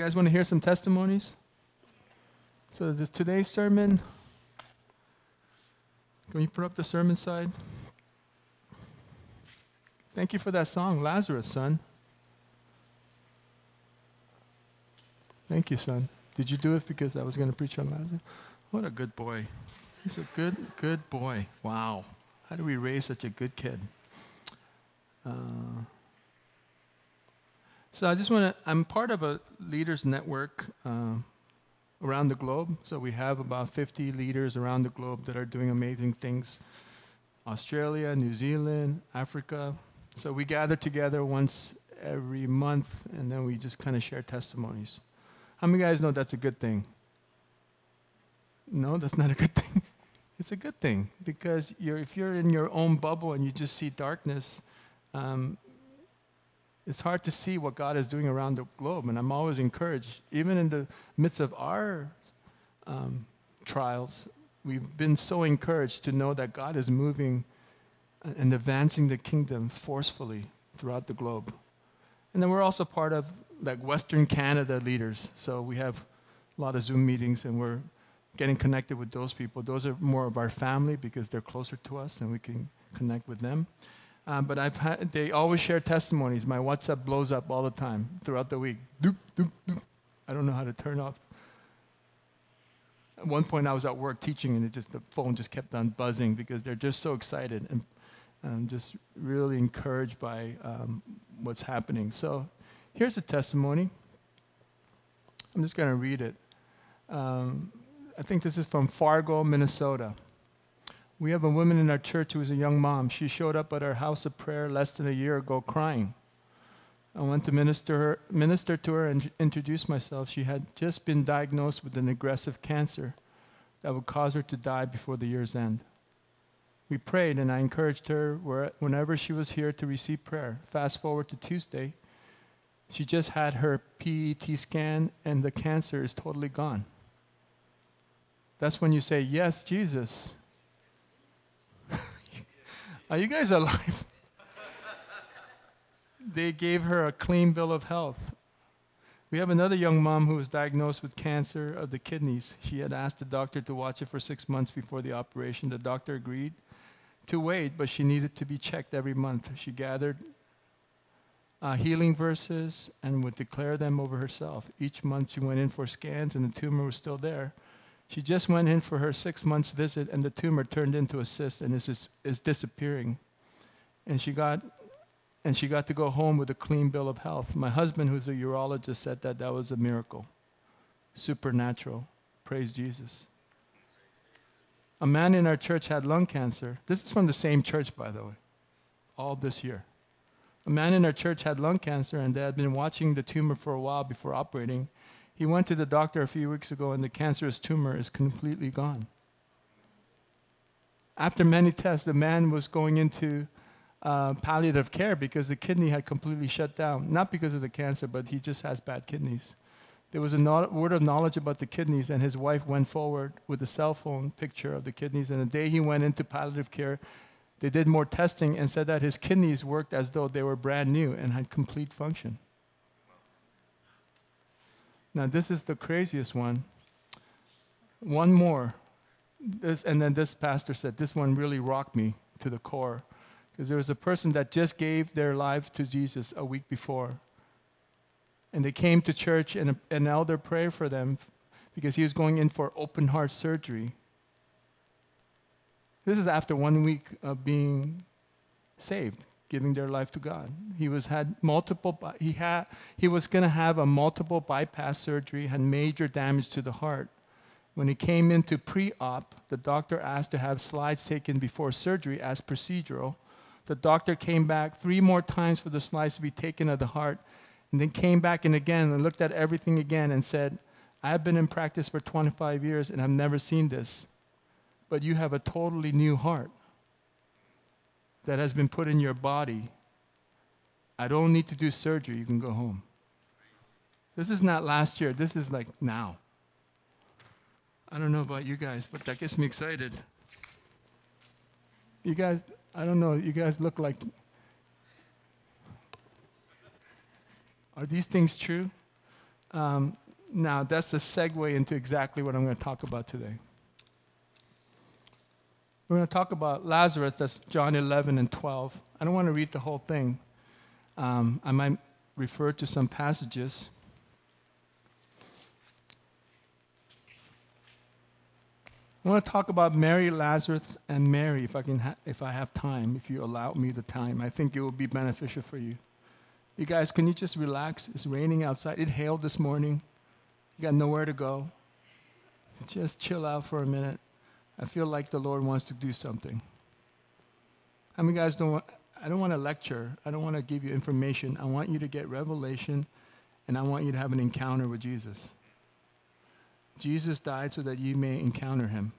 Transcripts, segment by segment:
guys want to hear some testimonies? So the, today's sermon, can you put up the sermon side? Thank you for that song, Lazarus, son. Thank you, son. Did you do it because I was going to preach on Lazarus? What a good boy. He's a good, good boy. Wow. How do we raise such a good kid? Uh, so I just want to, I'm part of a leaders network uh, around the globe. So we have about 50 leaders around the globe that are doing amazing things Australia, New Zealand, Africa. So we gather together once every month and then we just kind of share testimonies. How many guys know that's a good thing? No, that's not a good thing. It's a good thing because you're, if you're in your own bubble and you just see darkness, um, it's hard to see what God is doing around the globe. And I'm always encouraged, even in the midst of our um, trials, we've been so encouraged to know that God is moving and advancing the kingdom forcefully throughout the globe. And then we're also part of like Western Canada leaders. So we have a lot of Zoom meetings and we're getting connected with those people. Those are more of our family because they're closer to us and we can connect with them. Um, but I've had, they always share testimonies. My WhatsApp blows up all the time throughout the week. Doop, doop, doop. I don't know how to turn off. At one point, I was at work teaching, and it just the phone just kept on buzzing because they're just so excited and I'm just really encouraged by um, what's happening. So, here's a testimony. I'm just going to read it. Um, I think this is from Fargo, Minnesota. We have a woman in our church who is a young mom. She showed up at our house of prayer less than a year ago crying. I went to minister, her, minister to her and introduce myself. She had just been diagnosed with an aggressive cancer that would cause her to die before the year's end. We prayed, and I encouraged her whenever she was here to receive prayer. Fast forward to Tuesday, she just had her PET scan, and the cancer is totally gone. That's when you say, Yes, Jesus. Are you guys alive? they gave her a clean bill of health. We have another young mom who was diagnosed with cancer of the kidneys. She had asked the doctor to watch it for six months before the operation. The doctor agreed to wait, but she needed to be checked every month. She gathered uh, healing verses and would declare them over herself. Each month she went in for scans, and the tumor was still there. She just went in for her six months visit, and the tumor turned into a cyst and is, is disappearing. And she got and she got to go home with a clean bill of health. My husband, who's a urologist, said that that was a miracle, supernatural. Praise Jesus. A man in our church had lung cancer. This is from the same church, by the way, all this year. A man in our church had lung cancer, and they had been watching the tumor for a while before operating. He went to the doctor a few weeks ago, and the cancerous tumor is completely gone. After many tests, the man was going into uh, palliative care because the kidney had completely shut down. Not because of the cancer, but he just has bad kidneys. There was a no- word of knowledge about the kidneys, and his wife went forward with a cell phone picture of the kidneys. And the day he went into palliative care, they did more testing and said that his kidneys worked as though they were brand new and had complete function. Now, this is the craziest one. One more. This, and then this pastor said, This one really rocked me to the core. Because there was a person that just gave their life to Jesus a week before. And they came to church, and an elder prayed for them because he was going in for open heart surgery. This is after one week of being saved giving their life to God. He was had multiple he had he was going to have a multiple bypass surgery, had major damage to the heart. When he came into pre-op, the doctor asked to have slides taken before surgery as procedural. The doctor came back three more times for the slides to be taken of the heart, and then came back and again and looked at everything again and said, I have been in practice for 25 years and I've never seen this. But you have a totally new heart that has been put in your body, I don't need to do surgery. You can go home. This is not last year. This is like now. I don't know about you guys, but that gets me excited. You guys, I don't know, you guys look like. Are these things true? Um, now, that's a segue into exactly what I'm going to talk about today. We're going to talk about Lazarus, that's John 11 and 12. I don't want to read the whole thing. Um, I might refer to some passages. I want to talk about Mary, Lazarus, and Mary if I, can ha- if I have time, if you allow me the time. I think it will be beneficial for you. You guys, can you just relax? It's raining outside. It hailed this morning. You got nowhere to go. Just chill out for a minute. I feel like the Lord wants to do something. How many guys don't want, I don't want to lecture. I don't want to give you information. I want you to get revelation and I want you to have an encounter with Jesus. Jesus died so that you may encounter him,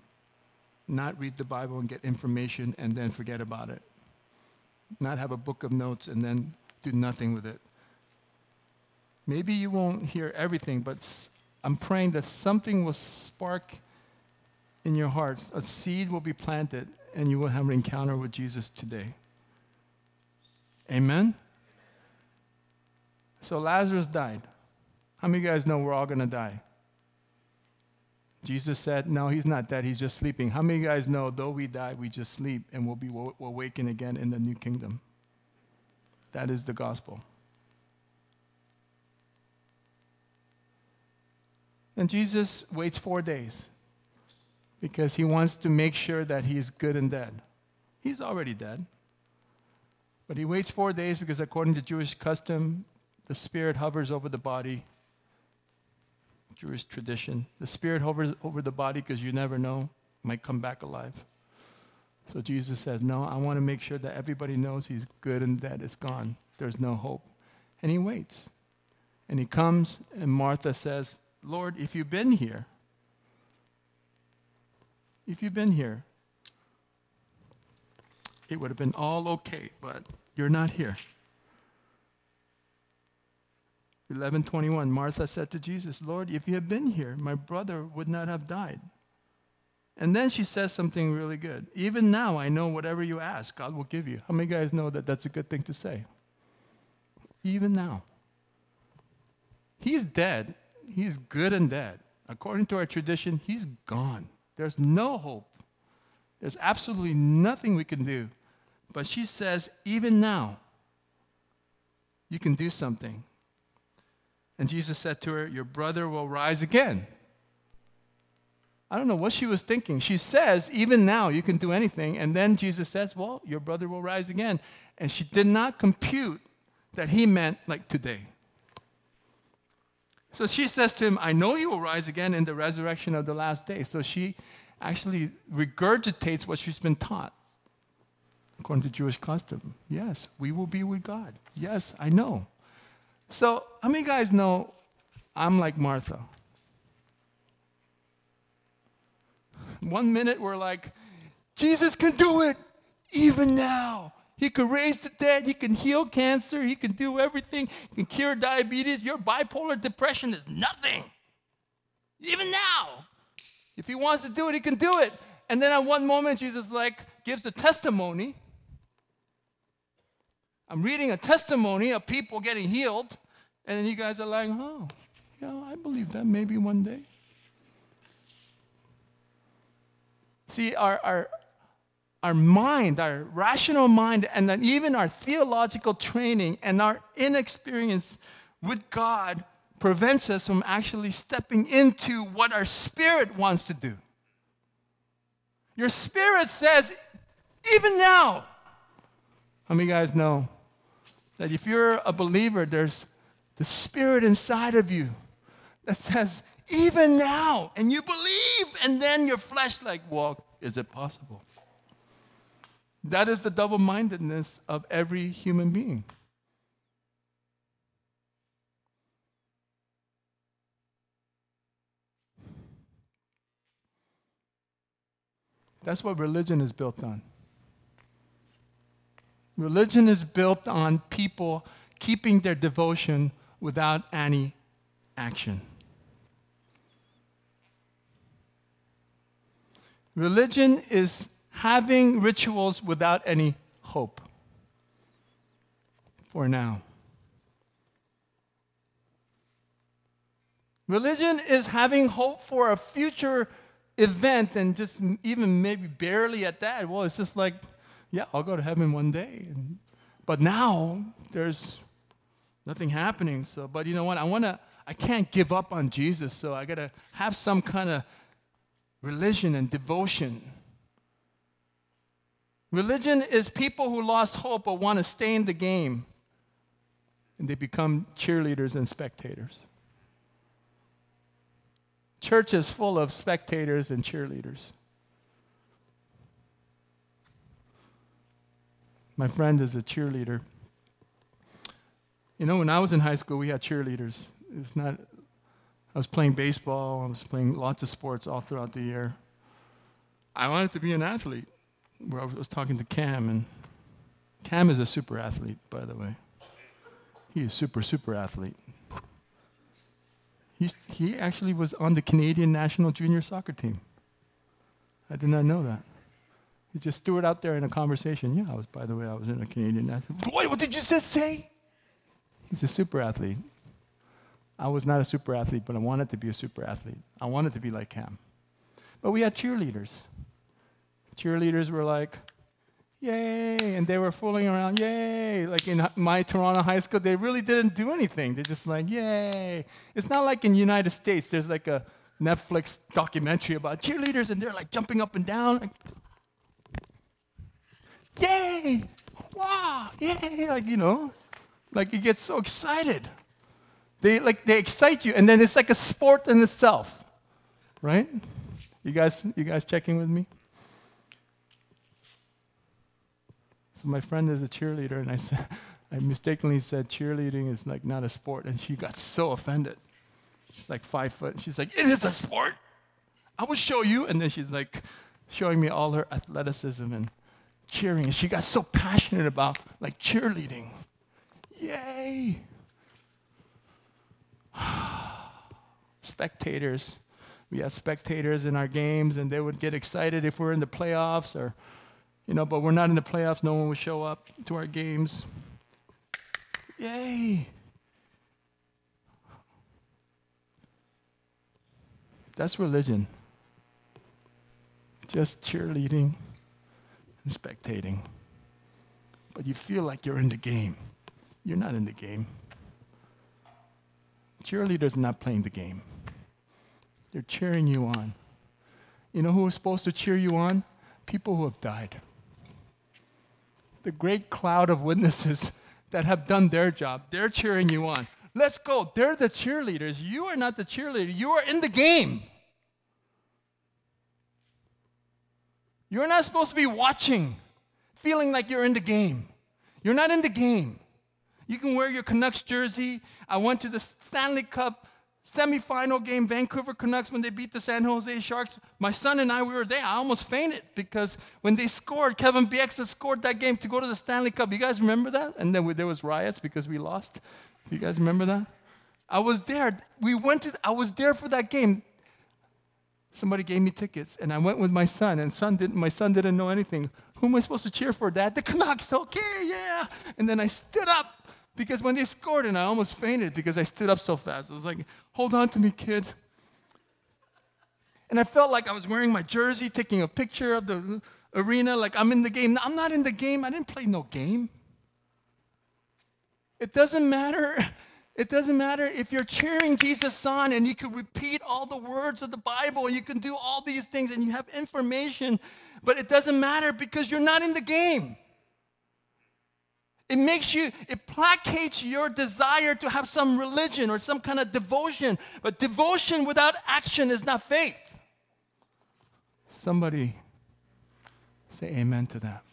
not read the Bible and get information and then forget about it, not have a book of notes and then do nothing with it. Maybe you won't hear everything, but I'm praying that something will spark in your hearts, A seed will be planted, and you will have an encounter with Jesus today. Amen? So Lazarus died. How many of you guys know we're all going to die? Jesus said, No, he's not dead. He's just sleeping. How many of you guys know, though we die, we just sleep and we'll be awakened again in the new kingdom? That is the gospel. And Jesus waits four days because he wants to make sure that he is good and dead. He's already dead. But he waits four days because, according to Jewish custom, the spirit hovers over the body Jewish tradition. The spirit hovers over the body because you never know, might come back alive. So Jesus says, No, I want to make sure that everybody knows he's good and dead. it's gone. There's no hope. And he waits. And he comes, and Martha says, Lord, if you've been here, if you've been here, it would have been all okay, but you're not here. 11:21 Martha said to Jesus, "Lord, if you had been here, my brother would not have died." And then she says something really good. Even now, I know whatever you ask, God will give you. How many guys know that that's a good thing to say? Even now. He's dead. He's good and dead. According to our tradition, he's gone. There's no hope. There's absolutely nothing we can do. But she says, even now, you can do something. And Jesus said to her, Your brother will rise again. I don't know what she was thinking. She says, Even now, you can do anything. And then Jesus says, Well, your brother will rise again. And she did not compute that he meant like today. So she says to him, I know he will rise again in the resurrection of the last day. So she actually regurgitates what she's been taught according to Jewish custom. Yes, we will be with God. Yes, I know. So, how many guys know I'm like Martha? One minute we're like, Jesus can do it even now. He can raise the dead. He can heal cancer. He can do everything. He can cure diabetes. Your bipolar depression is nothing. Even now. If he wants to do it, he can do it. And then at one moment, Jesus like gives a testimony. I'm reading a testimony of people getting healed. And then you guys are like, oh, yeah, I believe that maybe one day. See, our, our, our mind, our rational mind, and then even our theological training and our inexperience with God prevents us from actually stepping into what our spirit wants to do. Your spirit says, even now. How many guys know that if you're a believer, there's the spirit inside of you that says, even now, and you believe, and then your flesh, like, well, is it possible? That is the double mindedness of every human being. That's what religion is built on. Religion is built on people keeping their devotion without any action. Religion is having rituals without any hope for now. Religion is having hope for a future event and just even maybe barely at that. Well, it's just like, yeah, I'll go to heaven one day. But now there's nothing happening. So, but you know what? I want to, I can't give up on Jesus. So I got to have some kind of religion and devotion. Religion is people who lost hope but want to stay in the game. And they become cheerleaders and spectators. Church is full of spectators and cheerleaders. My friend is a cheerleader. You know, when I was in high school, we had cheerleaders. It's not, I was playing baseball, I was playing lots of sports all throughout the year. I wanted to be an athlete. Where I was talking to Cam, and Cam is a super athlete, by the way. He is super, super athlete. He, he actually was on the Canadian national junior soccer team. I did not know that. He just threw it out there in a conversation. Yeah, I was, by the way, I was in a Canadian national. What did you just say? He's a super athlete. I was not a super athlete, but I wanted to be a super athlete. I wanted to be like Cam. But we had cheerleaders. Cheerleaders were like, yay, and they were fooling around, yay. Like in my Toronto high school, they really didn't do anything. They're just like, yay. It's not like in the United States, there's like a Netflix documentary about cheerleaders and they're like jumping up and down. Like, yay, wow, yay, like, you know, like you get so excited. They like they excite you, and then it's like a sport in itself, right? You guys, you guys checking with me? So my friend is a cheerleader, and I said, I mistakenly said cheerleading is like not a sport, and she got so offended. She's like five foot. She's like, it is a sport. I will show you. And then she's like showing me all her athleticism and cheering. And she got so passionate about like cheerleading. Yay! spectators. We had spectators in our games, and they would get excited if we're in the playoffs or you know, but we're not in the playoffs. No one will show up to our games. Yay! That's religion. Just cheerleading and spectating. But you feel like you're in the game. You're not in the game. Cheerleaders are not playing the game. They're cheering you on. You know who is supposed to cheer you on? People who have died the great cloud of witnesses that have done their job. They're cheering you on. Let's go. They're the cheerleaders. You are not the cheerleader. You are in the game. You're not supposed to be watching, feeling like you're in the game. You're not in the game. You can wear your Canucks jersey. I went to the Stanley Cup semifinal game, Vancouver Canucks, when they beat the San Jose Sharks. My son and I, we were there. I almost fainted because when they scored, Kevin Bieksa scored that game to go to the Stanley Cup. You guys remember that? And then we, there was riots because we lost. Do you guys remember that? I was there. We went to. I was there for that game. Somebody gave me tickets, and I went with my son. And son didn't. My son didn't know anything. Who am I supposed to cheer for, Dad? The Canucks. Okay, yeah. And then I stood up because when they scored and I almost fainted because I stood up so fast. I was like, hold on to me, kid. And I felt like I was wearing my jersey, taking a picture of the arena, like I'm in the game. I'm not in the game. I didn't play no game. It doesn't matter. It doesn't matter if you're cheering Jesus on and you can repeat all the words of the Bible and you can do all these things and you have information, but it doesn't matter because you're not in the game. It makes you, it placates your desire to have some religion or some kind of devotion. But devotion without action is not faith. Somebody say amen to that.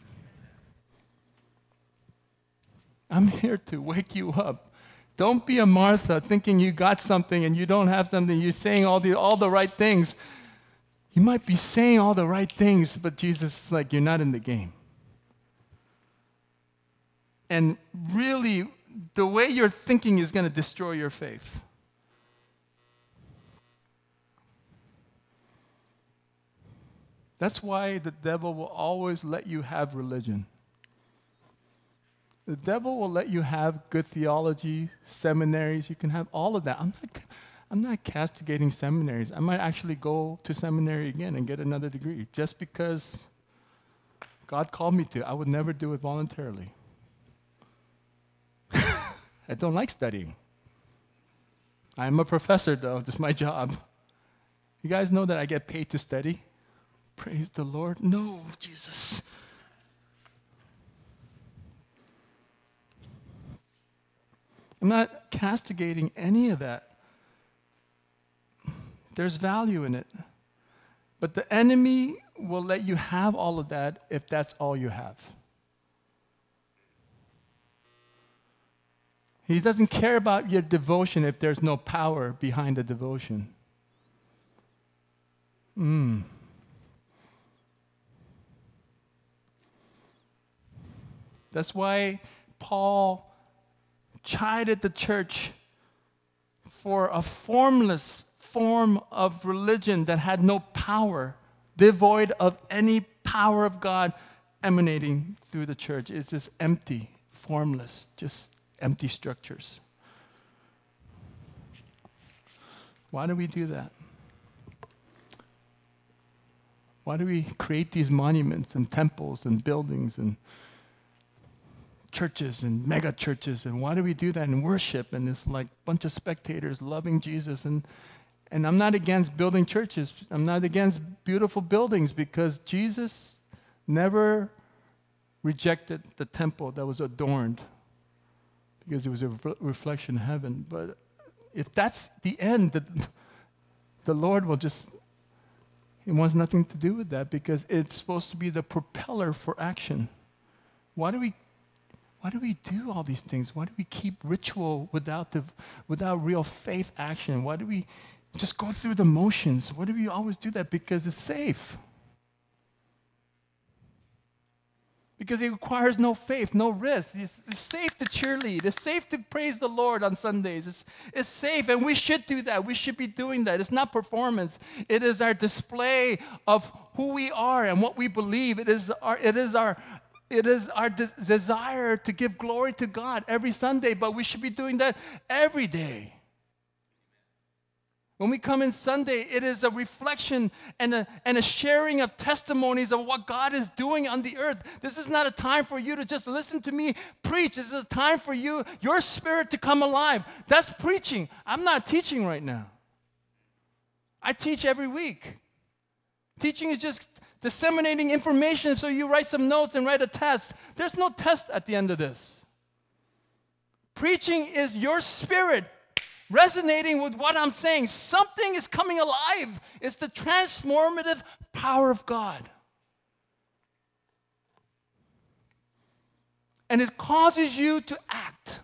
I'm here to wake you up. Don't be a Martha thinking you got something and you don't have something. You're saying all the, all the right things. You might be saying all the right things, but Jesus is like, you're not in the game. And really, the way you're thinking is going to destroy your faith. That's why the devil will always let you have religion. The devil will let you have good theology, seminaries, you can have all of that. I'm not, I'm not castigating seminaries. I might actually go to seminary again and get another degree just because God called me to. I would never do it voluntarily. I don't like studying. I'm a professor, though. This is my job. You guys know that I get paid to study? Praise the Lord. No, Jesus. I'm not castigating any of that. There's value in it. But the enemy will let you have all of that if that's all you have. He doesn't care about your devotion if there's no power behind the devotion. Mm. That's why Paul chided the church for a formless form of religion that had no power, devoid of any power of God emanating through the church. It's just empty, formless, just empty structures. Why do we do that? Why do we create these monuments and temples and buildings and churches and mega churches? And why do we do that in worship? And it's like a bunch of spectators loving Jesus. And, and I'm not against building churches, I'm not against beautiful buildings because Jesus never rejected the temple that was adorned because it was a reflection of heaven. But if that's the end, the, the Lord will just, He wants nothing to do with that because it's supposed to be the propeller for action. Why do we why do we do all these things? Why do we keep ritual without, the, without real faith action? Why do we just go through the motions? Why do we always do that? Because it's safe. Because it requires no faith, no risk. It's, it's, safe to cheerlead. It's safe to praise the Lord on Sundays. It's, it's safe, and we should do that. We should be doing that. It's not performance, it is our display of who we are and what we believe. It is our, it is our, it is our de- desire to give glory to God every Sunday, but we should be doing that every day. When we come in Sunday, it is a reflection and a, and a sharing of testimonies of what God is doing on the earth. This is not a time for you to just listen to me preach. This is a time for you, your spirit to come alive. That's preaching. I'm not teaching right now. I teach every week. Teaching is just disseminating information so you write some notes and write a test. There's no test at the end of this. Preaching is your spirit resonating with what I'm saying. Something is coming alive. It's the transformative power of God. And it causes you to act.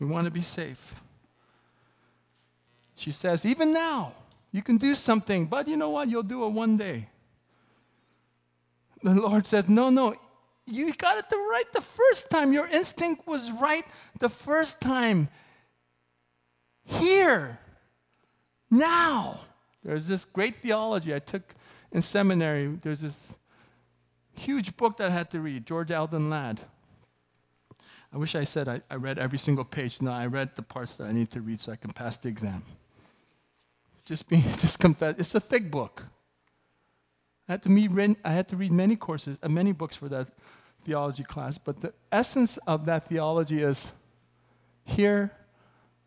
We want to be safe. She says, even now, you can do something, but you know what? You'll do it one day. The Lord says, No, no, you got it right the first time. Your instinct was right the first time. Here, now. There's this great theology I took in seminary. There's this huge book that I had to read, George Eldon Ladd. I wish I said I, I read every single page. No, I read the parts that I need to read so I can pass the exam. Just be, just confess. It's a thick book. I had to read, I had to read many courses, uh, many books for that theology class. But the essence of that theology is here,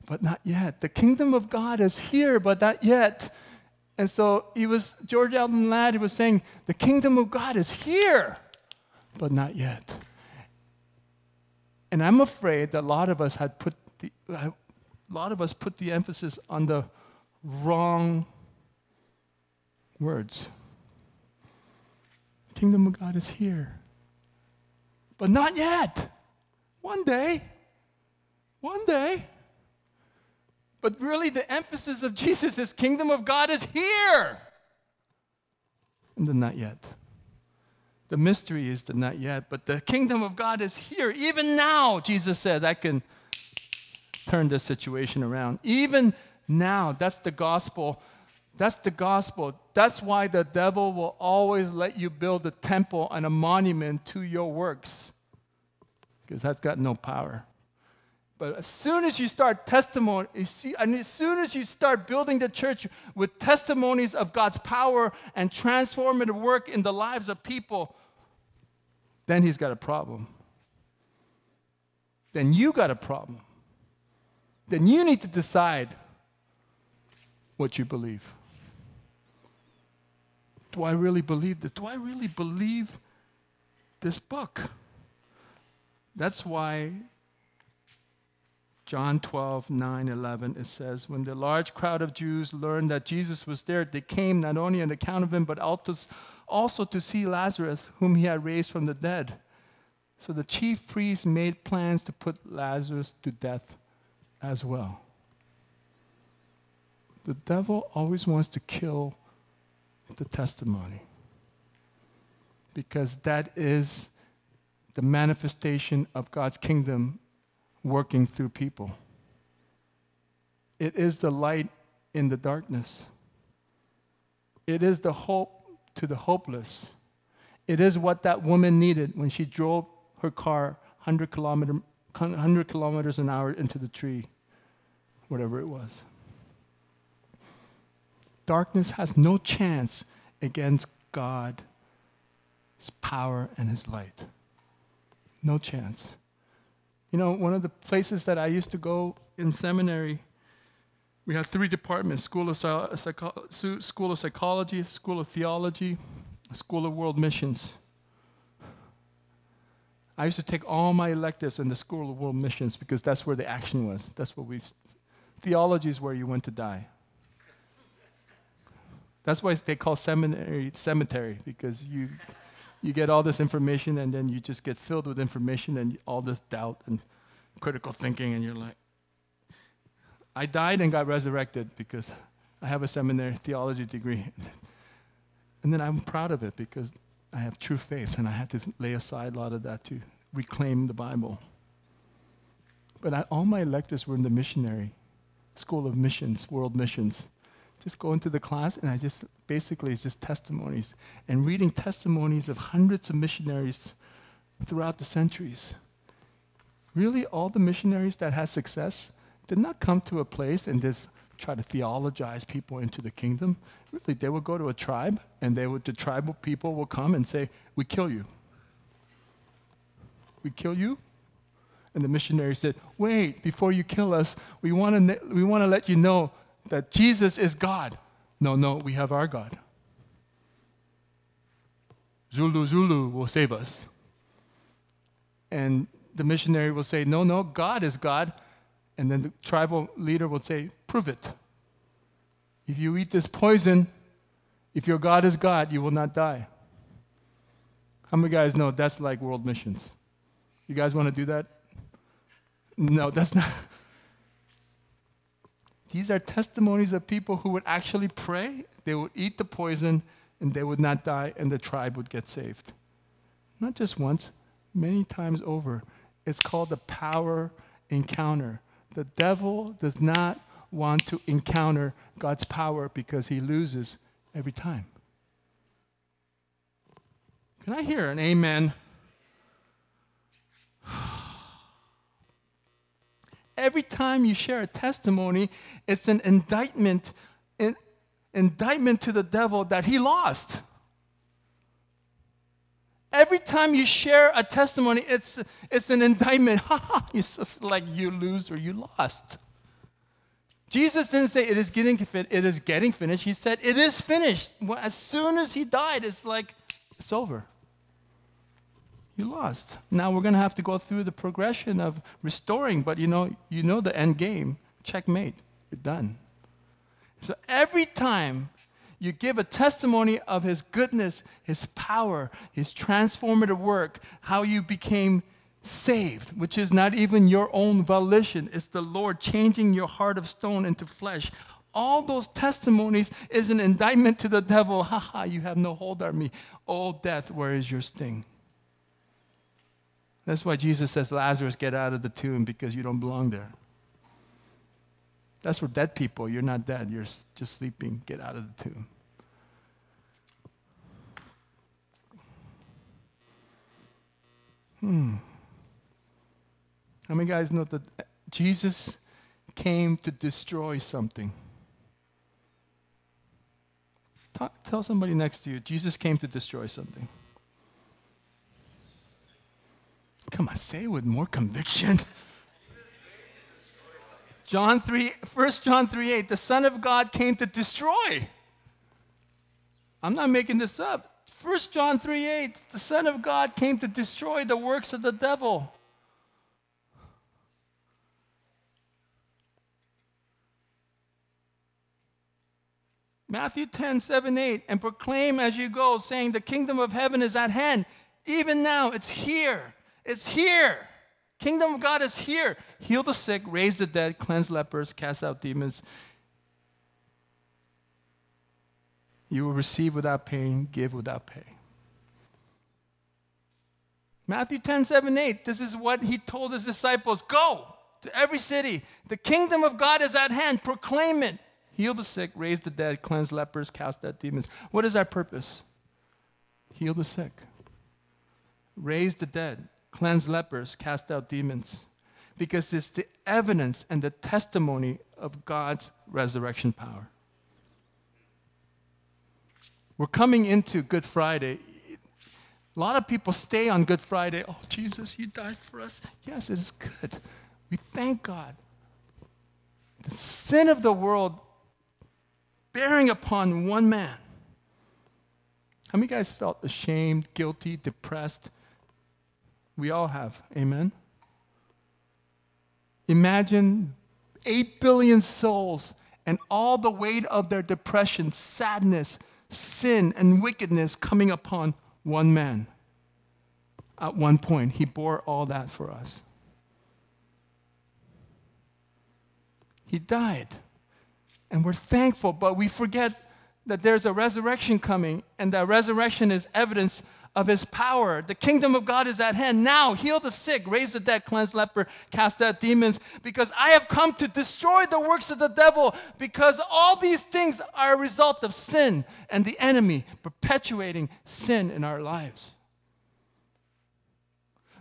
but not yet. The kingdom of God is here, but not yet. And so he was George Eldon Ladd. He was saying the kingdom of God is here, but not yet. And I'm afraid that a lot of us had put the, a lot of us put the emphasis on the wrong words. Kingdom of God is here. But not yet. One day. One day. But really, the emphasis of Jesus is kingdom of God is here. And the not yet. The mystery is the not yet, but the kingdom of God is here. Even now, Jesus says, I can turn this situation around. Even now. That's the gospel. That's the gospel. That's why the devil will always let you build a temple and a monument to your works, because that's got no power. But as soon as you start testimony, and as soon as you start building the church with testimonies of God's power and transformative work in the lives of people, then he's got a problem. Then you got a problem. Then you need to decide what you believe. Do I really believe this? Do I really believe this book? That's why John 12, 9, 11, it says, When the large crowd of Jews learned that Jesus was there, they came not only on account of him, but also to see Lazarus, whom he had raised from the dead. So the chief priests made plans to put Lazarus to death as well. The devil always wants to kill the testimony because that is the manifestation of God's kingdom working through people. It is the light in the darkness. It is the hope to the hopeless. It is what that woman needed when she drove her car 100, kilometer, 100 kilometers an hour into the tree, whatever it was. Darkness has no chance against God's power and His light. No chance. You know, one of the places that I used to go in seminary, we had three departments School of, Psycho- School of Psychology, School of Theology, School of World Missions. I used to take all my electives in the School of World Missions because that's where the action was. That's what we. Theology is where you went to die. That's why they call seminary cemetery because you you get all this information and then you just get filled with information and all this doubt and critical thinking and you're like i died and got resurrected because i have a seminary theology degree. And then i'm proud of it because i have true faith and i had to lay aside a lot of that to reclaim the bible. But I, all my electives were in the missionary school of missions world missions just go into the class and I just basically it's just testimonies and reading testimonies of hundreds of missionaries throughout the centuries. Really, all the missionaries that had success did not come to a place and just try to theologize people into the kingdom. Really, they would go to a tribe and they would the tribal people will come and say, We kill you. We kill you? And the missionary said, Wait, before you kill us, we want to we want to let you know that Jesus is God. No, no, we have our God. Zulu, Zulu will save us. And the missionary will say, No, no, God is God. And then the tribal leader will say, Prove it. If you eat this poison, if your God is God, you will not die. How many guys know that's like world missions? You guys want to do that? No, that's not. These are testimonies of people who would actually pray, they would eat the poison, and they would not die, and the tribe would get saved. Not just once, many times over. It's called the power encounter. The devil does not want to encounter God's power because he loses every time. Can I hear an amen? Every time you share a testimony, it's an indictment, in, indictment to the devil that he lost. Every time you share a testimony, it's, it's an indictment. it's just like you lose or you lost. Jesus didn't say it is getting it is getting finished. He said it is finished. As soon as he died, it's like it's over you lost. Now we're going to have to go through the progression of restoring, but you know, you know the end game. Checkmate. You're done. So every time you give a testimony of his goodness, his power, his transformative work, how you became saved, which is not even your own volition, it's the Lord changing your heart of stone into flesh. All those testimonies is an indictment to the devil. Ha ha, you have no hold on me. Oh, death, where is your sting? That's why Jesus says, Lazarus, get out of the tomb because you don't belong there. That's for dead people. You're not dead, you're just sleeping. Get out of the tomb. Hmm. How many guys know that Jesus came to destroy something. Tell somebody next to you, Jesus came to destroy something. Come on, say it with more conviction. John 3, 1 John 3 8, the Son of God came to destroy. I'm not making this up. 1 John 3 8, the Son of God came to destroy the works of the devil. Matthew 10, 7, 8, and proclaim as you go, saying, The kingdom of heaven is at hand. Even now, it's here. It's here. Kingdom of God is here. Heal the sick, raise the dead, cleanse lepers, cast out demons. You will receive without paying, give without pay. Matthew 10, 7, 8. This is what he told his disciples Go to every city. The kingdom of God is at hand. Proclaim it heal the sick, raise the dead, cleanse lepers, cast out demons. What is our purpose? Heal the sick, raise the dead, cleanse lepers, cast out demons. Because it's the evidence and the testimony of God's resurrection power. We're coming into Good Friday. A lot of people stay on Good Friday. Oh, Jesus, you died for us. Yes, it is good. We thank God. The sin of the world bearing upon one man. How many guys felt ashamed, guilty, depressed? We all have. Amen? Imagine 8 billion souls and all the weight of their depression, sadness, sin, and wickedness coming upon one man. At one point, he bore all that for us. He died. And we're thankful, but we forget that there's a resurrection coming, and that resurrection is evidence of his power. The kingdom of God is at hand. Now, heal the sick, raise the dead, cleanse leper, cast out demons, because I have come to destroy the works of the devil, because all these things are a result of sin and the enemy perpetuating sin in our lives.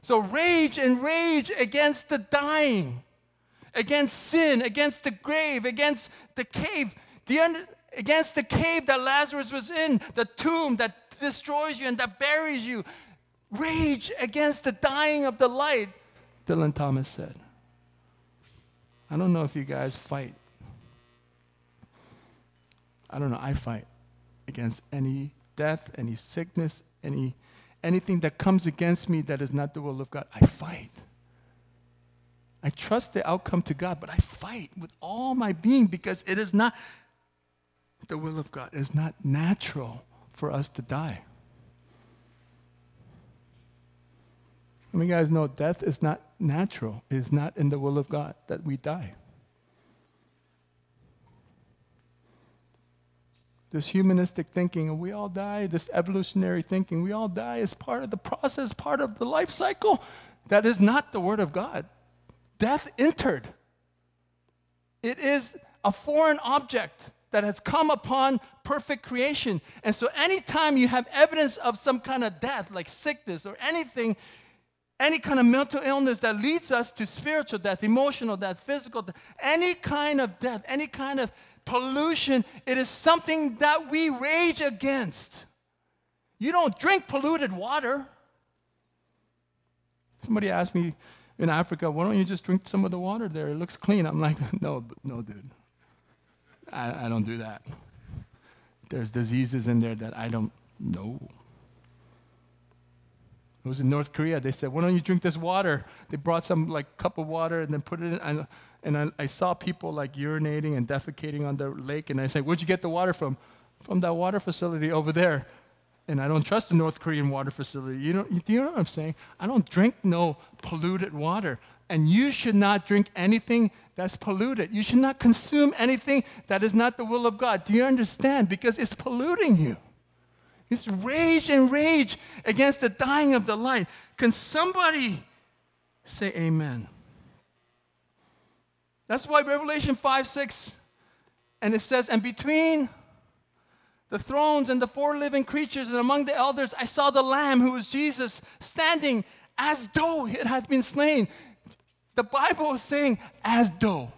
So rage and rage against the dying against sin, against the grave, against the cave, the under, against the cave that Lazarus was in, the tomb that destroys you and that buries you. Rage against the dying of the light, Dylan Thomas said. I don't know if you guys fight. I don't know, I fight against any death, any sickness, any anything that comes against me that is not the will of God. I fight. I trust the outcome to God, but I fight with all my being because it is not the will of God. It is not natural for us to die. How many guys know death is not natural? It is not in the will of God that we die. This humanistic thinking, we all die, this evolutionary thinking, we all die as part of the process, part of the life cycle. That is not the Word of God death entered. It is a foreign object that has come upon perfect creation. And so, anytime you have evidence of some kind of death, like sickness or anything, any kind of mental illness that leads us to spiritual death, emotional death, physical death, any kind of death, any kind of pollution, it is something that we rage against. You don't drink polluted water. Somebody asked me in Africa, why don't you just drink some of the water there? It looks clean. I'm like, no, no, dude. I, I don't do that. There's diseases in there that I don't know. It was in North Korea. They said, why don't you drink this water? They brought some like cup of water and then put it in. And, and I, I saw people like urinating and defecating on the lake. And I said, where'd you get the water from? From that water facility over there and I don't trust the North Korean water facility. You know, you know what I'm saying? I don't drink no polluted water. And you should not drink anything that's polluted. You should not consume anything that is not the will of God. Do you understand? Because it's polluting you. It's rage and rage against the dying of the light. Can somebody say amen? That's why Revelation 5 6, and it says, and between the thrones and the four living creatures, and among the elders, I saw the Lamb who was Jesus standing as though it had been slain. The Bible is saying as though.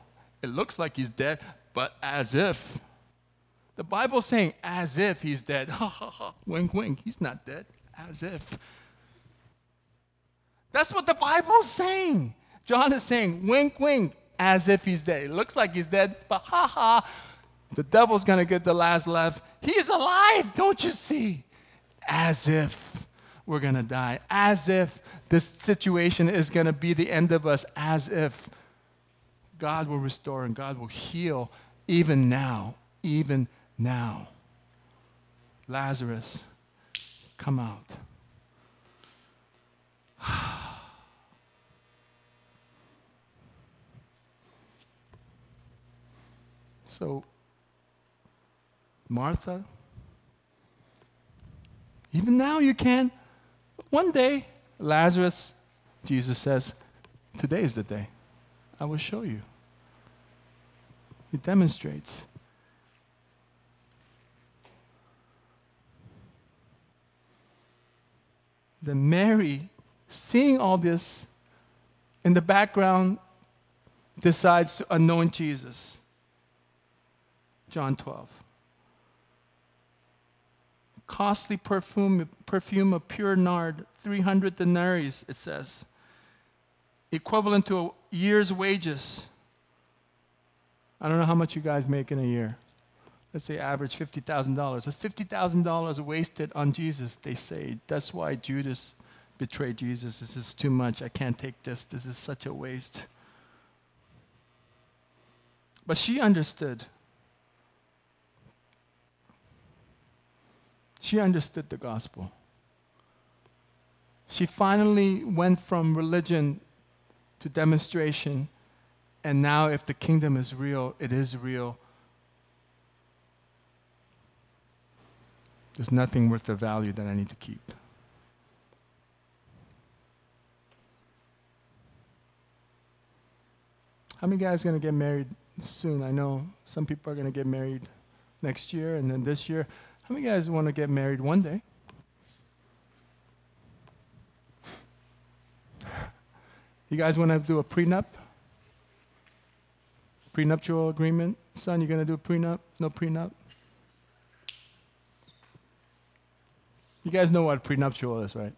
It looks like he's dead, but as if. The Bible's saying as if he's dead. Wink, wink. He's not dead. As if. That's what the Bible's saying. John is saying, wink, wink, as if he's dead. It looks like he's dead, but ha ha. The devil's to get the last laugh. He's alive, don't you see? As if we're to die. As if this situation is going to be the end of us. As if God will restore and God will heal even now. Even now. Lazarus, come out. so, Martha, even now you can. One day, Lazarus, Jesus says, today is the day. I will show you. He demonstrates. Then Mary, seeing all this in the background, decides to anoint Jesus. John 12. Costly perfume, perfume of pure nard, 300 denarii, it says, equivalent to a year's wages. I don't know how much you guys make in a year. Let's say average $50,000. That's $50,000 wasted on Jesus, they say. That's why Judas betrayed Jesus. This is too much. I can't take this. This is such a waste. But she understood. She understood the gospel. She finally went from religion to demonstration. And now, if the kingdom is real, it is real. There's nothing worth the value that I need to keep. How many guys are going to get married soon? I know some people are going to get married next year and then this year. How many guys want to get married one day? You guys want to do a prenup? Prenuptial agreement? Son, you're going to do a prenup? No prenup? You guys know what prenuptial is, right?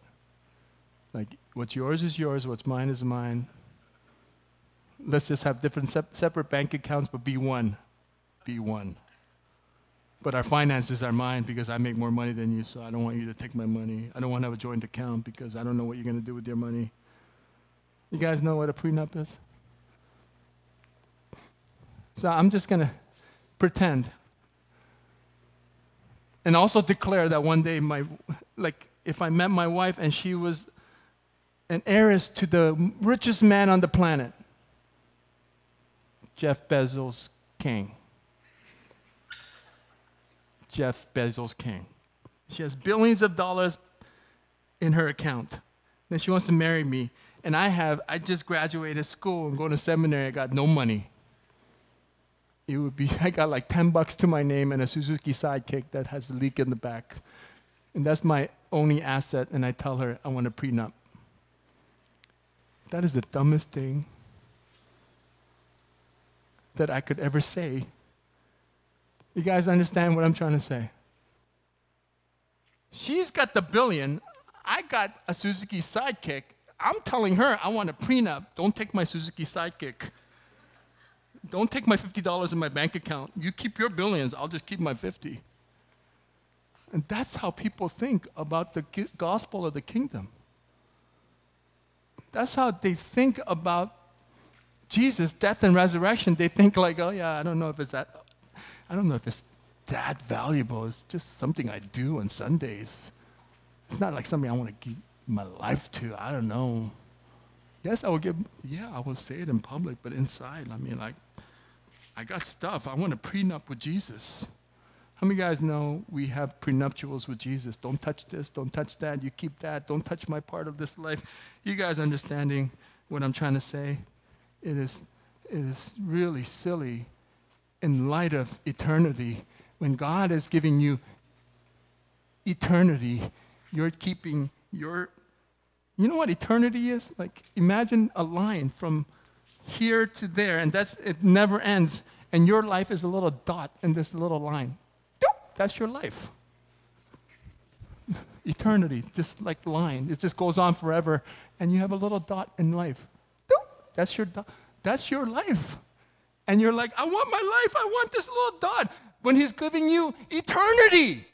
Like, what's yours is yours, what's mine is mine. Let's just have different sep- separate bank accounts, but be one. Be one. But our finances are mine because I make more money than you, so I don't want you to take my money. I don't want to have a joint account because I don't know what you're going to do with your money. You guys know what a prenup is? So I'm just going to pretend and also declare that one day my like if i met my wife and she was an heiress to the richest man on the planet jeff bezos king jeff bezos king she has billions of dollars in her account then she wants to marry me and i have i just graduated school and going to seminary i got no money it would be I got like 10 bucks to my name and a Suzuki sidekick that has a leak in the back. And that's my only asset. And I tell her I want a prenup. That is the dumbest thing that I could ever say. You guys understand what I'm trying to say? She's got the billion. I got a Suzuki sidekick. I'm telling her I want a prenup. Don't take my Suzuki sidekick. Don't take my $50 in my bank account. You keep your billions, I'll just keep my 50. And that's how people think about the gospel of the kingdom. That's how they think about Jesus' death and resurrection. They think like, oh yeah, I don't know if it's that I don't know if it's that valuable. It's just something I do on Sundays. It's not like something I want to give my life to. I don't know. Yes, I will give, yeah, I will say it in public, but inside, I mean, like, I got stuff. I want a prenup with Jesus. How many guys know we have prenuptials with Jesus? Don't touch this, don't touch that, you keep that, don't touch my part of this life. You guys understanding what I'm trying to say? It is, it is really silly in light of eternity. When God is giving you eternity, you're keeping your you know what eternity is? Like, imagine a line from here to there, and that's it never ends. And your life is a little dot in this little line. That's your life. Eternity, just like line. It just goes on forever, and you have a little dot in life. That's your dot. That's your life. And you're like, I want my life. I want this little dot. When he's giving you eternity.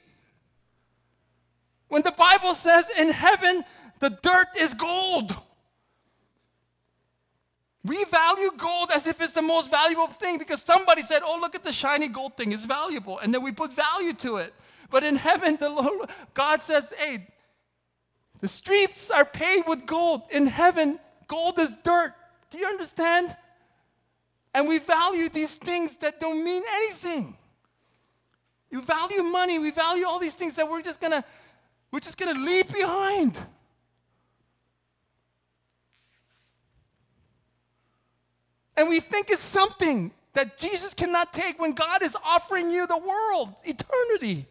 When the Bible says in heaven, the dirt is gold. We value gold as if it's the most valuable thing because somebody said, Oh, look at the shiny gold thing, it's valuable. And then we put value to it. But in heaven, the Lord, God says, Hey, the streets are paved with gold. In heaven, gold is dirt. Do you understand? And we value these things that don't mean anything. You value money, we value all these things that we're just gonna, we're just gonna leave behind. And we think it's something that Jesus cannot take when God is offering you the world, eternity.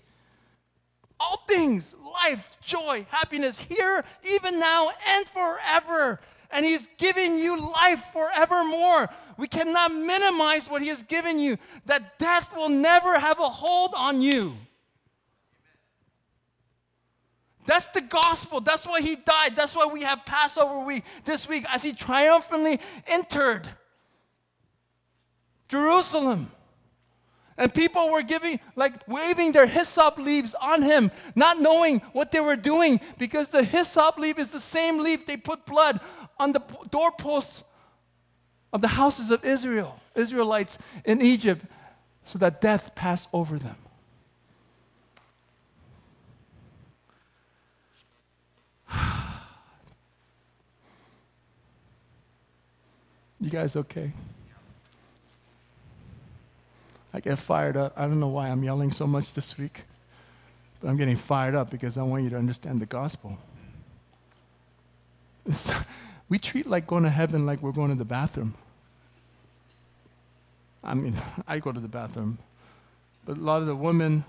All things, life, joy, happiness, here, even now, and forever. And He's giving you life forevermore. We cannot minimize what He has given you, that death will never have a hold on you. That's the gospel. That's why He died. That's why we have Passover week this week as He triumphantly entered. Jerusalem. And people were giving, like waving their hyssop leaves on him, not knowing what they were doing because the hyssop leaf is the same leaf they put blood on the doorposts of the houses of Israel, Israelites in Egypt, so that death passed over them. You guys okay? I get fired up. I don't know why I'm yelling so much this week, but I'm getting fired up because I want you to understand the gospel. It's, we treat like going to heaven like we're going to the bathroom. I mean, I go to the bathroom, but a lot of the women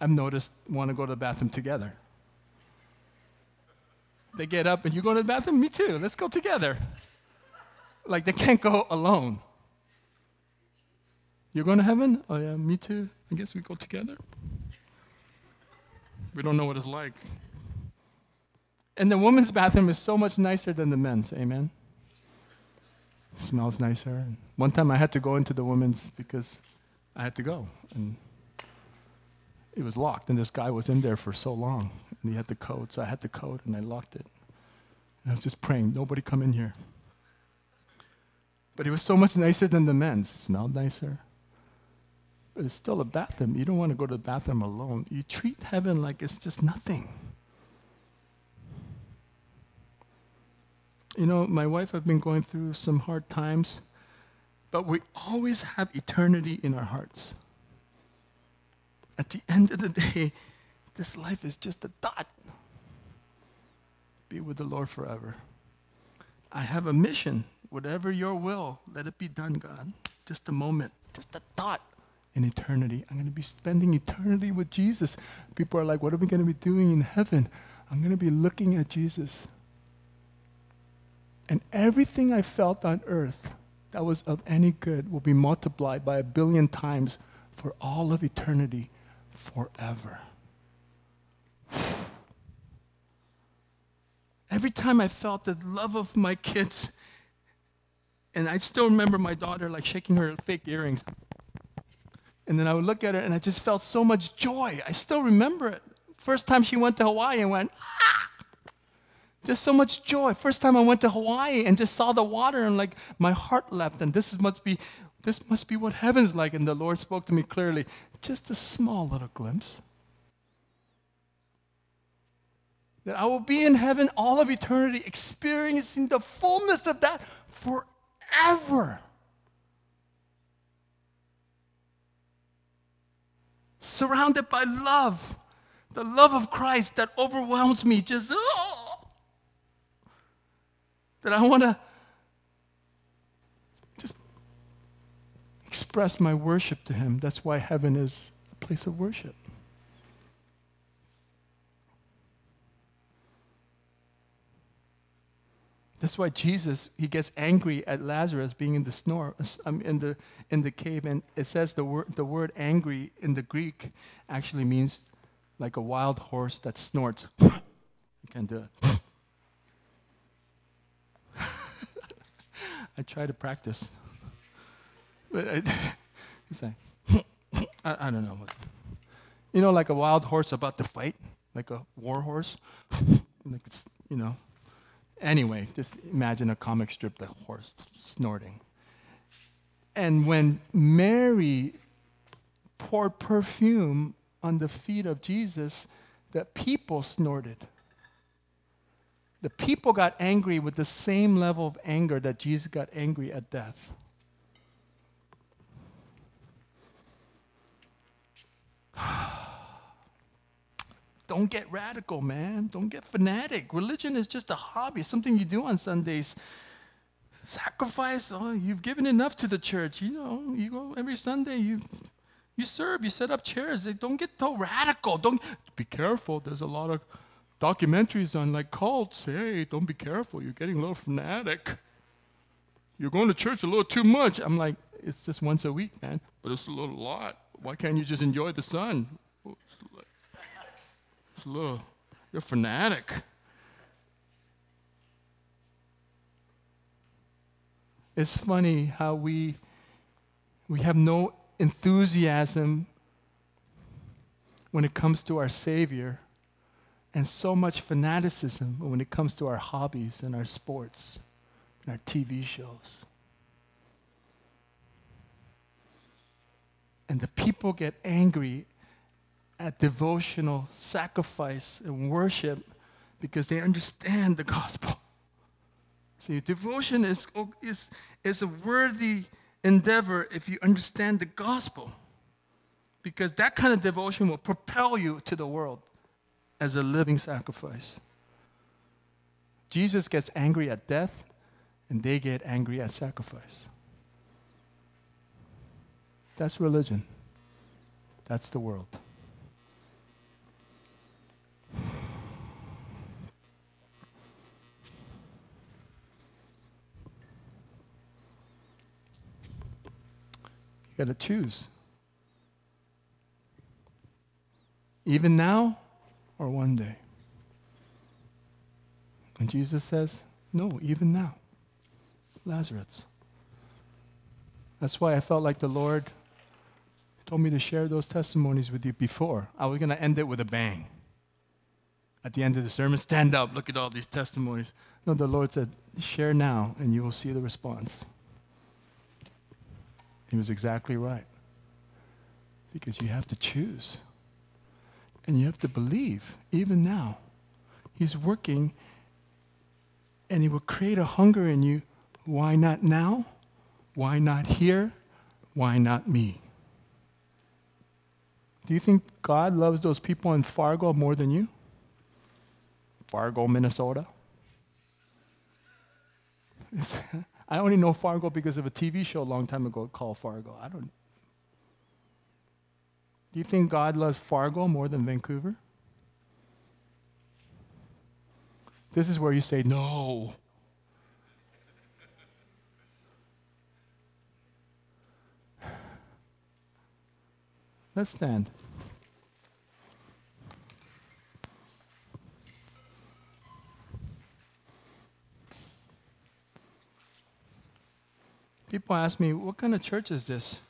I've noticed want to go to the bathroom together. They get up and you go to the bathroom? Me too. Let's go together. Like they can't go alone. You're going to heaven? Oh, yeah, me too. I guess we go together. We don't know what it's like. And the women's bathroom is so much nicer than the men's. Amen. Smells nicer. One time I had to go into the women's because I had to go. And it was locked. And this guy was in there for so long. And he had the code. So I had the code and I locked it. And I was just praying, nobody come in here. But it was so much nicer than the men's. It smelled nicer. But it's still a bathroom. You don't want to go to the bathroom alone. You treat heaven like it's just nothing. You know, my wife I've been going through some hard times, but we always have eternity in our hearts. At the end of the day, this life is just a dot. Be with the Lord forever. I have a mission. Whatever your will, let it be done, God. Just a moment, just a thought in eternity. I'm going to be spending eternity with Jesus. People are like, what are we going to be doing in heaven? I'm going to be looking at Jesus. And everything I felt on earth that was of any good will be multiplied by a billion times for all of eternity forever. Every time I felt the love of my kids, and I still remember my daughter like shaking her fake earrings. And then I would look at her and I just felt so much joy. I still remember it. First time she went to Hawaii and went, ah! Just so much joy. First time I went to Hawaii and just saw the water and like my heart leapt. And this is, must be this must be what heaven's like. And the Lord spoke to me clearly. Just a small little glimpse. That I will be in heaven all of eternity, experiencing the fullness of that forever. surrounded by love, the love of Christ that overwhelms me, just, oh, that I want to just express my worship to Him. That's why heaven is a place of worship. That's why Jesus he gets angry at Lazarus being in the snore in the in the cave, and it says the word the word angry in the Greek actually means like a wild horse that snorts. you can do it. I try to practice, but I, it's like I, I don't know. You know, like a wild horse about to fight, like a war horse. like it's you know Anyway, just imagine a comic strip, the horse snorting. And when Mary poured perfume on the feet of Jesus, the people snorted. The people got angry with the same level of anger that Jesus got angry at death. Don't get radical, man. Don't get fanatic. Religion is just a hobby, something you do on Sundays. Sacrifice, oh, you've given enough to the church. You know, you go every Sunday, you you serve, you set up chairs. Don't get so radical. Don't be careful. There's a lot of documentaries on like cults. Hey, don't be careful. You're getting a little fanatic. You're going to church a little too much. I'm like, it's just once a week, man. But it's a little lot. Why can't you just enjoy the sun? It's a little, you're a fanatic. It's funny how we we have no enthusiasm when it comes to our Savior, and so much fanaticism when it comes to our hobbies and our sports and our TV shows. And the people get angry at devotional sacrifice and worship because they understand the gospel. See, devotion is, is, is a worthy endeavor if you understand the gospel, because that kind of devotion will propel you to the world as a living sacrifice. Jesus gets angry at death, and they get angry at sacrifice. That's religion. That's the world. You got to choose. Even now or one day. And Jesus says, No, even now. Lazarus. That's why I felt like the Lord told me to share those testimonies with you before. I was going to end it with a bang. At the end of the sermon, stand up, look at all these testimonies. No, the Lord said, share now, and you will see the response. He was exactly right. Because you have to choose. And you have to believe, even now. He's working and He will create a hunger in you. Why not now? Why not here? Why not me? Do you think God loves those people in Fargo more than you? Fargo, Minnesota? I only know Fargo because of a TV show a long time ago called Fargo. I don't. You think God loves Fargo more than Vancouver? This is where you say no. Let's stand. people ask me, what kind of church is this?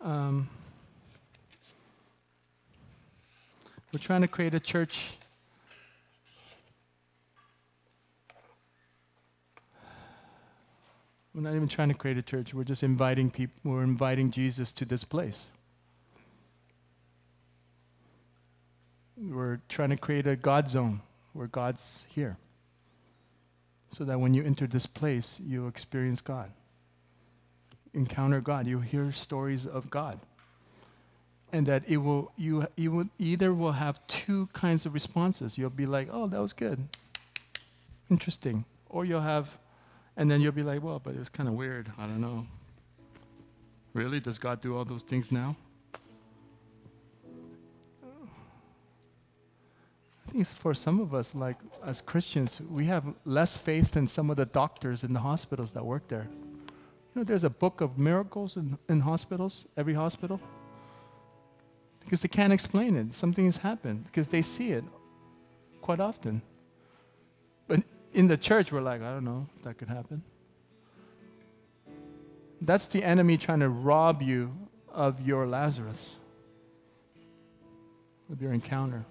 Um, we're trying to create a church. We're not even trying to create a church. We're just inviting people. We're inviting Jesus to this place. We're trying to create a God zone where God's here. So that when you enter this place, you experience God encounter God. You hear stories of God. And that it will you you will either will have two kinds of responses. You'll be like, oh, that was good. Interesting. Or you'll have and then you'll be like, well, but it was kind of weird. I don't know. Really? Does God do all those things now? I think for some of us, like as Christians, we have less faith than some of the doctors in the hospitals that work there. You know, there's a book of miracles in, in hospitals, every hospital, because they can't explain it. Something has happened because they see it quite often. But in the church, we're like, I don't know, that could happen. That's the enemy trying to rob you of your Lazarus, of your encounter.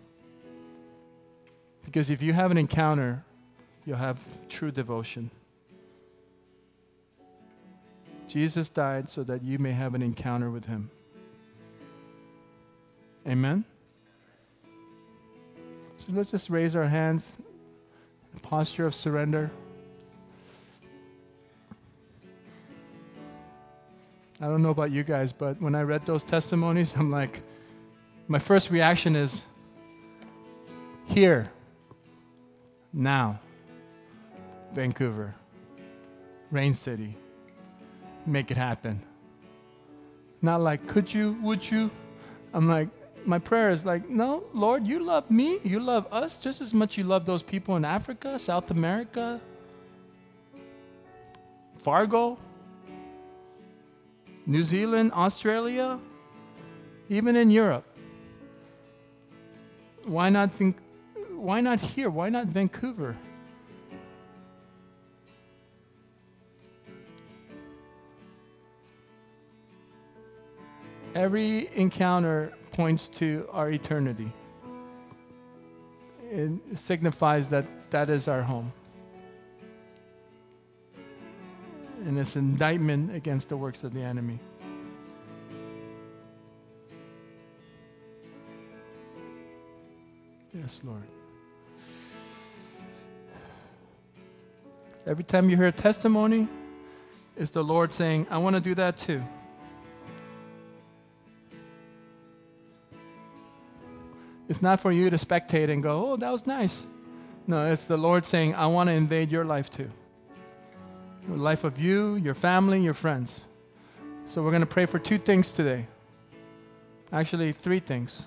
Because if you have an encounter, you'll have true devotion. Jesus died so that you may have an encounter with him. Amen? So let's just raise our hands, posture of surrender. I don't know about you guys, but when I read those testimonies, I'm like, my first reaction is here, now, Vancouver, Reign City, make it happen. Not like, could you, would you? I'm like, my prayer is like, no, Lord, you love me. You love us just as much you love those people in Africa, South America, Fargo, New Zealand, Australia, even in Europe. Why not think why not here? Why not Vancouver? Every encounter points to our eternity. It signifies that that is our home. And it's indictment against the works of the enemy. Yes, Lord. Every time you hear a testimony, it's the Lord saying, I want to do that too. It's not for you to spectate and go, oh, that was nice. No, it's the Lord saying, I want to invade your life too. The life of you, your family, your friends. So we're going to pray for two things today. Actually, three things.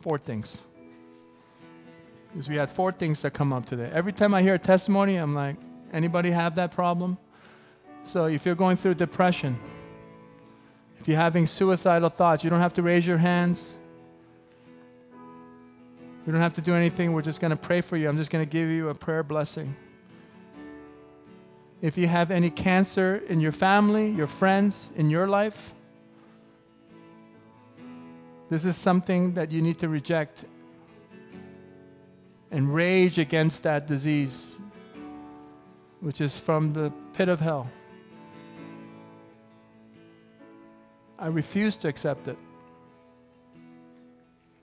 Four things. Because we had four things that come up today. Every time I hear a testimony, I'm like, anybody have that problem? So if you're going through depression, if you're having suicidal thoughts, you don't have to raise your hands. We don't have to do anything. We're just going to pray for you. I'm just going to give you a prayer blessing. If you have any cancer in your family, your friends, in your life, this is something that you need to reject and rage against that disease, which is from the pit of hell. I refuse to accept it.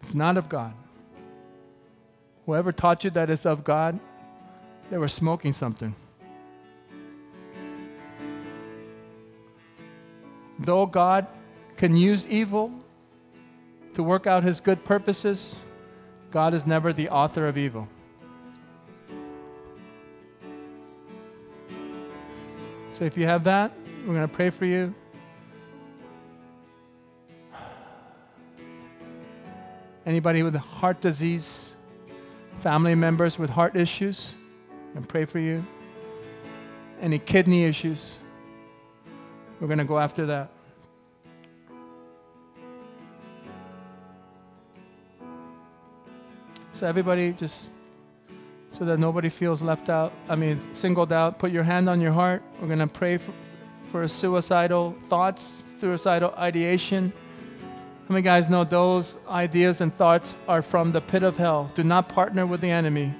It's not of God. Whoever taught you that it's of God, they were smoking something. Though God can use evil to work out his good purposes, God is never the author of evil. So if you have that, we're going to pray for you. Anybody with heart disease, family members with heart issues, and pray for you. Any kidney issues, we're going to go after that. So everybody just so that nobody feels left out, I mean, singled out, put your hand on your heart. We're going to pray for, for suicidal thoughts, suicidal ideation. How many guys know those ideas and thoughts are from the pit of hell? Do not partner with the enemy.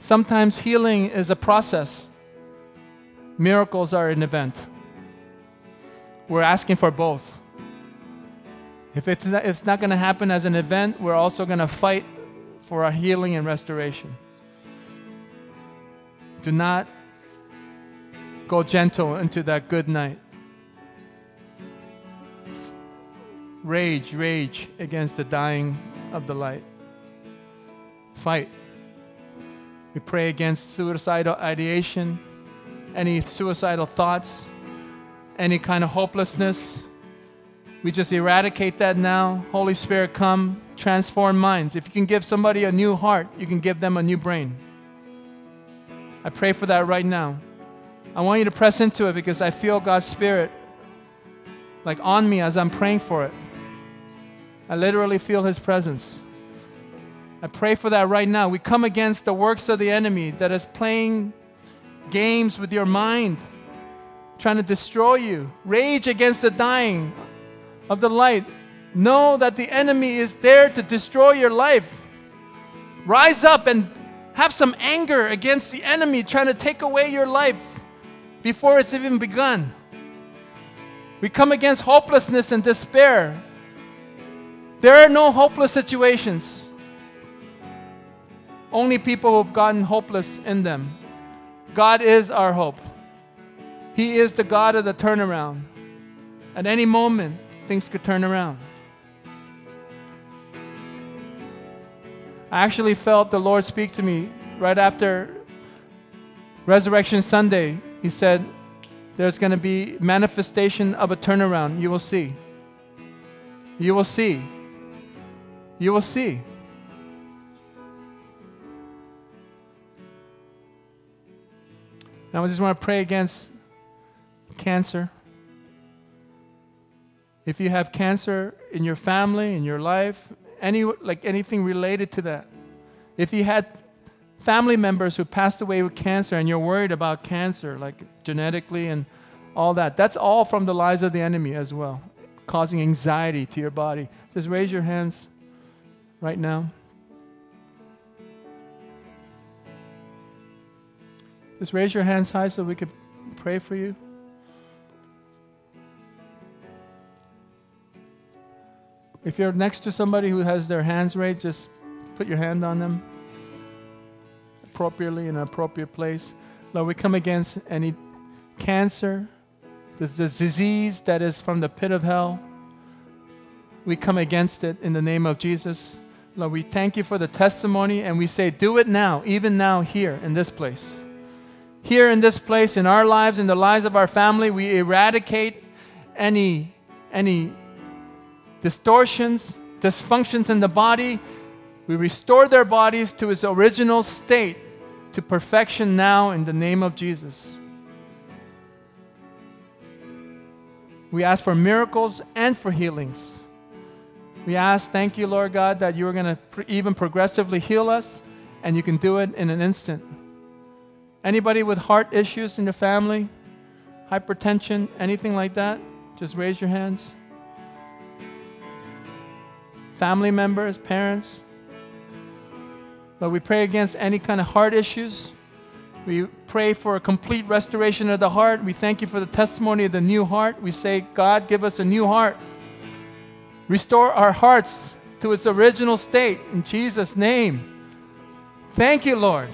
Sometimes healing is a process, miracles are an event. We're asking for both. If it's not, it's not going to happen as an event, we're also going to fight for our healing and restoration. Do not go gentle into that good night. Rage, rage against the dying of the light. Fight. We pray against suicidal ideation, any suicidal thoughts, any kind of hopelessness We just eradicate that now. Holy Spirit, come, transform minds. If you can give somebody a new heart, you can give them a new brain. I pray for that right now. I want you to press into it because I feel God's Spirit like on me as I'm praying for it. I literally feel His presence. I pray for that right now. We come against the works of the enemy that is playing games with your mind, trying to destroy you. Rage against the dying of the light. Know that the enemy is there to destroy your life. Rise up and have some anger against the enemy trying to take away your life before it's even begun. We come against hopelessness and despair. There are no hopeless situations. Only people who've gotten hopeless in them. God is our hope. He is the God of the turnaround. At any moment, things could turn around. I actually felt the Lord speak to me right after Resurrection Sunday. He said, There's going to be manifestation of a turnaround. You will see. You will see. You will see. Now, I just want to pray against cancer. If you have cancer in your family, in your life, any like anything related to that. If you had family members who passed away with cancer and you're worried about cancer, like genetically and all that, that's all from the lies of the enemy as well, causing anxiety to your body. Just raise your hands right now. Just raise your hands high so we could pray for you. If you're next to somebody who has their hands raised, just put your hand on them appropriately in an appropriate place. Lord, we come against any cancer, this, disease that is from the pit of hell. We come against it in the name of Jesus. Lord, we thank you for the testimony and we say, do it now, even now, here in this place. Here in this place, in our lives, in the lives of our family, we eradicate any, any distortions, dysfunctions in the body. We restore their bodies to its original state, to perfection now in the name of Jesus. We ask for miracles and for healings. We ask, thank you, Lord God, that you are going to pr- even progressively heal us, and you can do it in an instant. Anybody with heart issues in the family, hypertension, anything like that, just raise your hands family members, parents. But we pray against any kind of heart issues. We pray for a complete restoration of the heart. We thank you for the testimony of the new heart. We say, God, give us a new heart. Restore our hearts to its original state in Jesus' name. Thank you, Lord.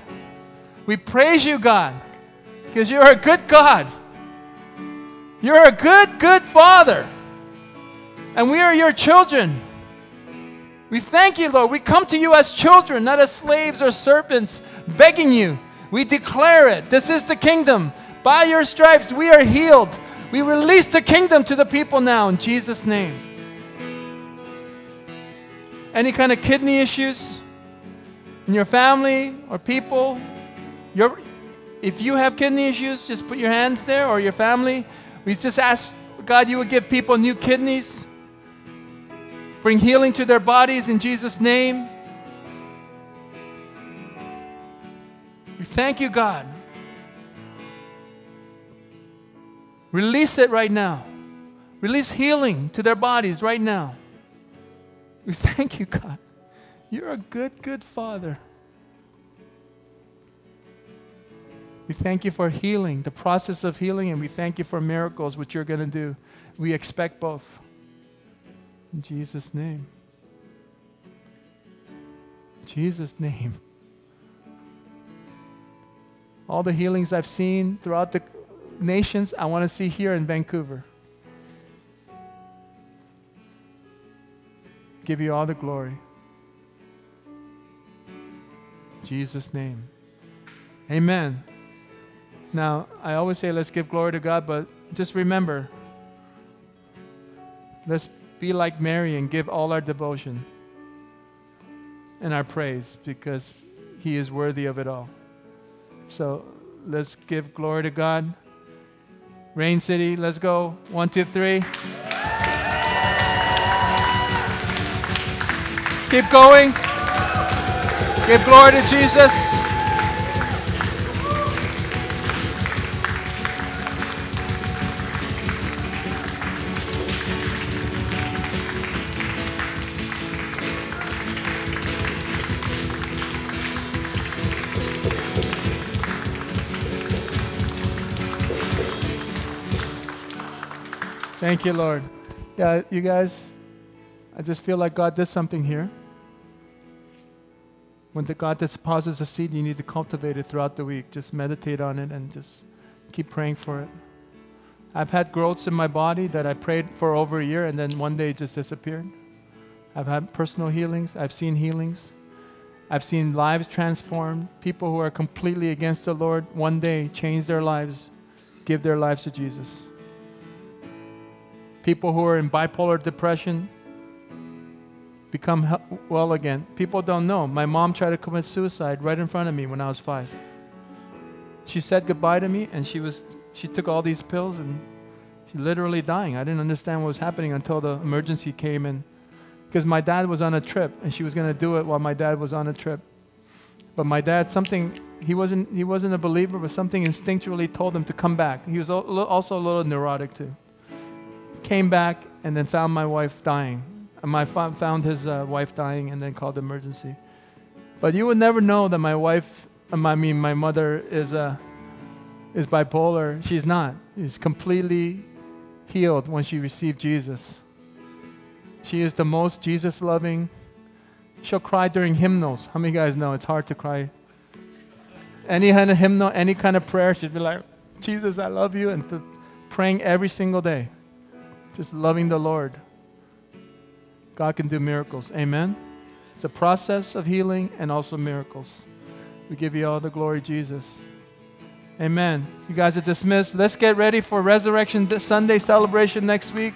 We praise you, God, because you're a good God. You're a good, good Father. And we are your children. We thank you, Lord. We come to you as children, not as slaves or serpents, begging you. We declare it. This is the kingdom. By your stripes, we are healed. We release the kingdom to the people now in Jesus' name. Any kind of kidney issues in your family or people, your, if you have kidney issues, just put your hands there or your family. We just ask God you would give people new kidneys Bring healing to their bodies in Jesus' name. We thank you, God. Release it right now. Release healing to their bodies right now. We thank you, God. You're a good, good Father. We thank you for healing, the process of healing, and we thank you for miracles, which you're going to do. We expect both. In Jesus' name. Jesus' name. All the healings I've seen throughout the nations, I want to see here in Vancouver. Give you all the glory. Jesus' name. Amen. Now, I always say let's give glory to God, but just remember Let's be like Mary and give all our devotion and our praise because He is worthy of it all. So let's give glory to God. Reign City, let's go. One, two, three. Keep going. Give glory to Jesus. Thank you, Lord. Yeah, you guys, I just feel like God did something here. When the God that deposits a seed, you need to cultivate it throughout the week. Just meditate on it and just keep praying for it. I've had growths in my body that I prayed for over a year and then one day it just disappeared. I've had personal healings. I've seen healings. I've seen lives transformed. People who are completely against the Lord one day change their lives, give their lives to Jesus. People who are in bipolar depression become well again. People don't know. My mom tried to commit suicide right in front of me when I was five. She said goodbye to me, and she was she took all these pills, and she literally dying. I didn't understand what was happening until the emergency came in, because my dad was on a trip, and she was going to do it while my dad was on a trip. But my dad, something he wasn't he wasn't a believer, but something instinctually told him to come back. He was also a little neurotic too came back and then found my wife dying. And my fa- found his uh, wife dying and then called emergency. But you would never know that my wife, I mean, my mother is uh, is bipolar. She's not. She's completely healed when she received Jesus. She is the most Jesus loving. She'll cry during hymnals. How many guys know it's hard to cry? Any kind of hymnal, any kind of prayer, she'd be like, Jesus, I love you, and praying every single day just loving the Lord. God can do miracles. Amen. It's a process of healing and also miracles. We give you all the glory, Jesus. Amen. You guys are dismissed. Let's get ready for Resurrection Sunday celebration next week.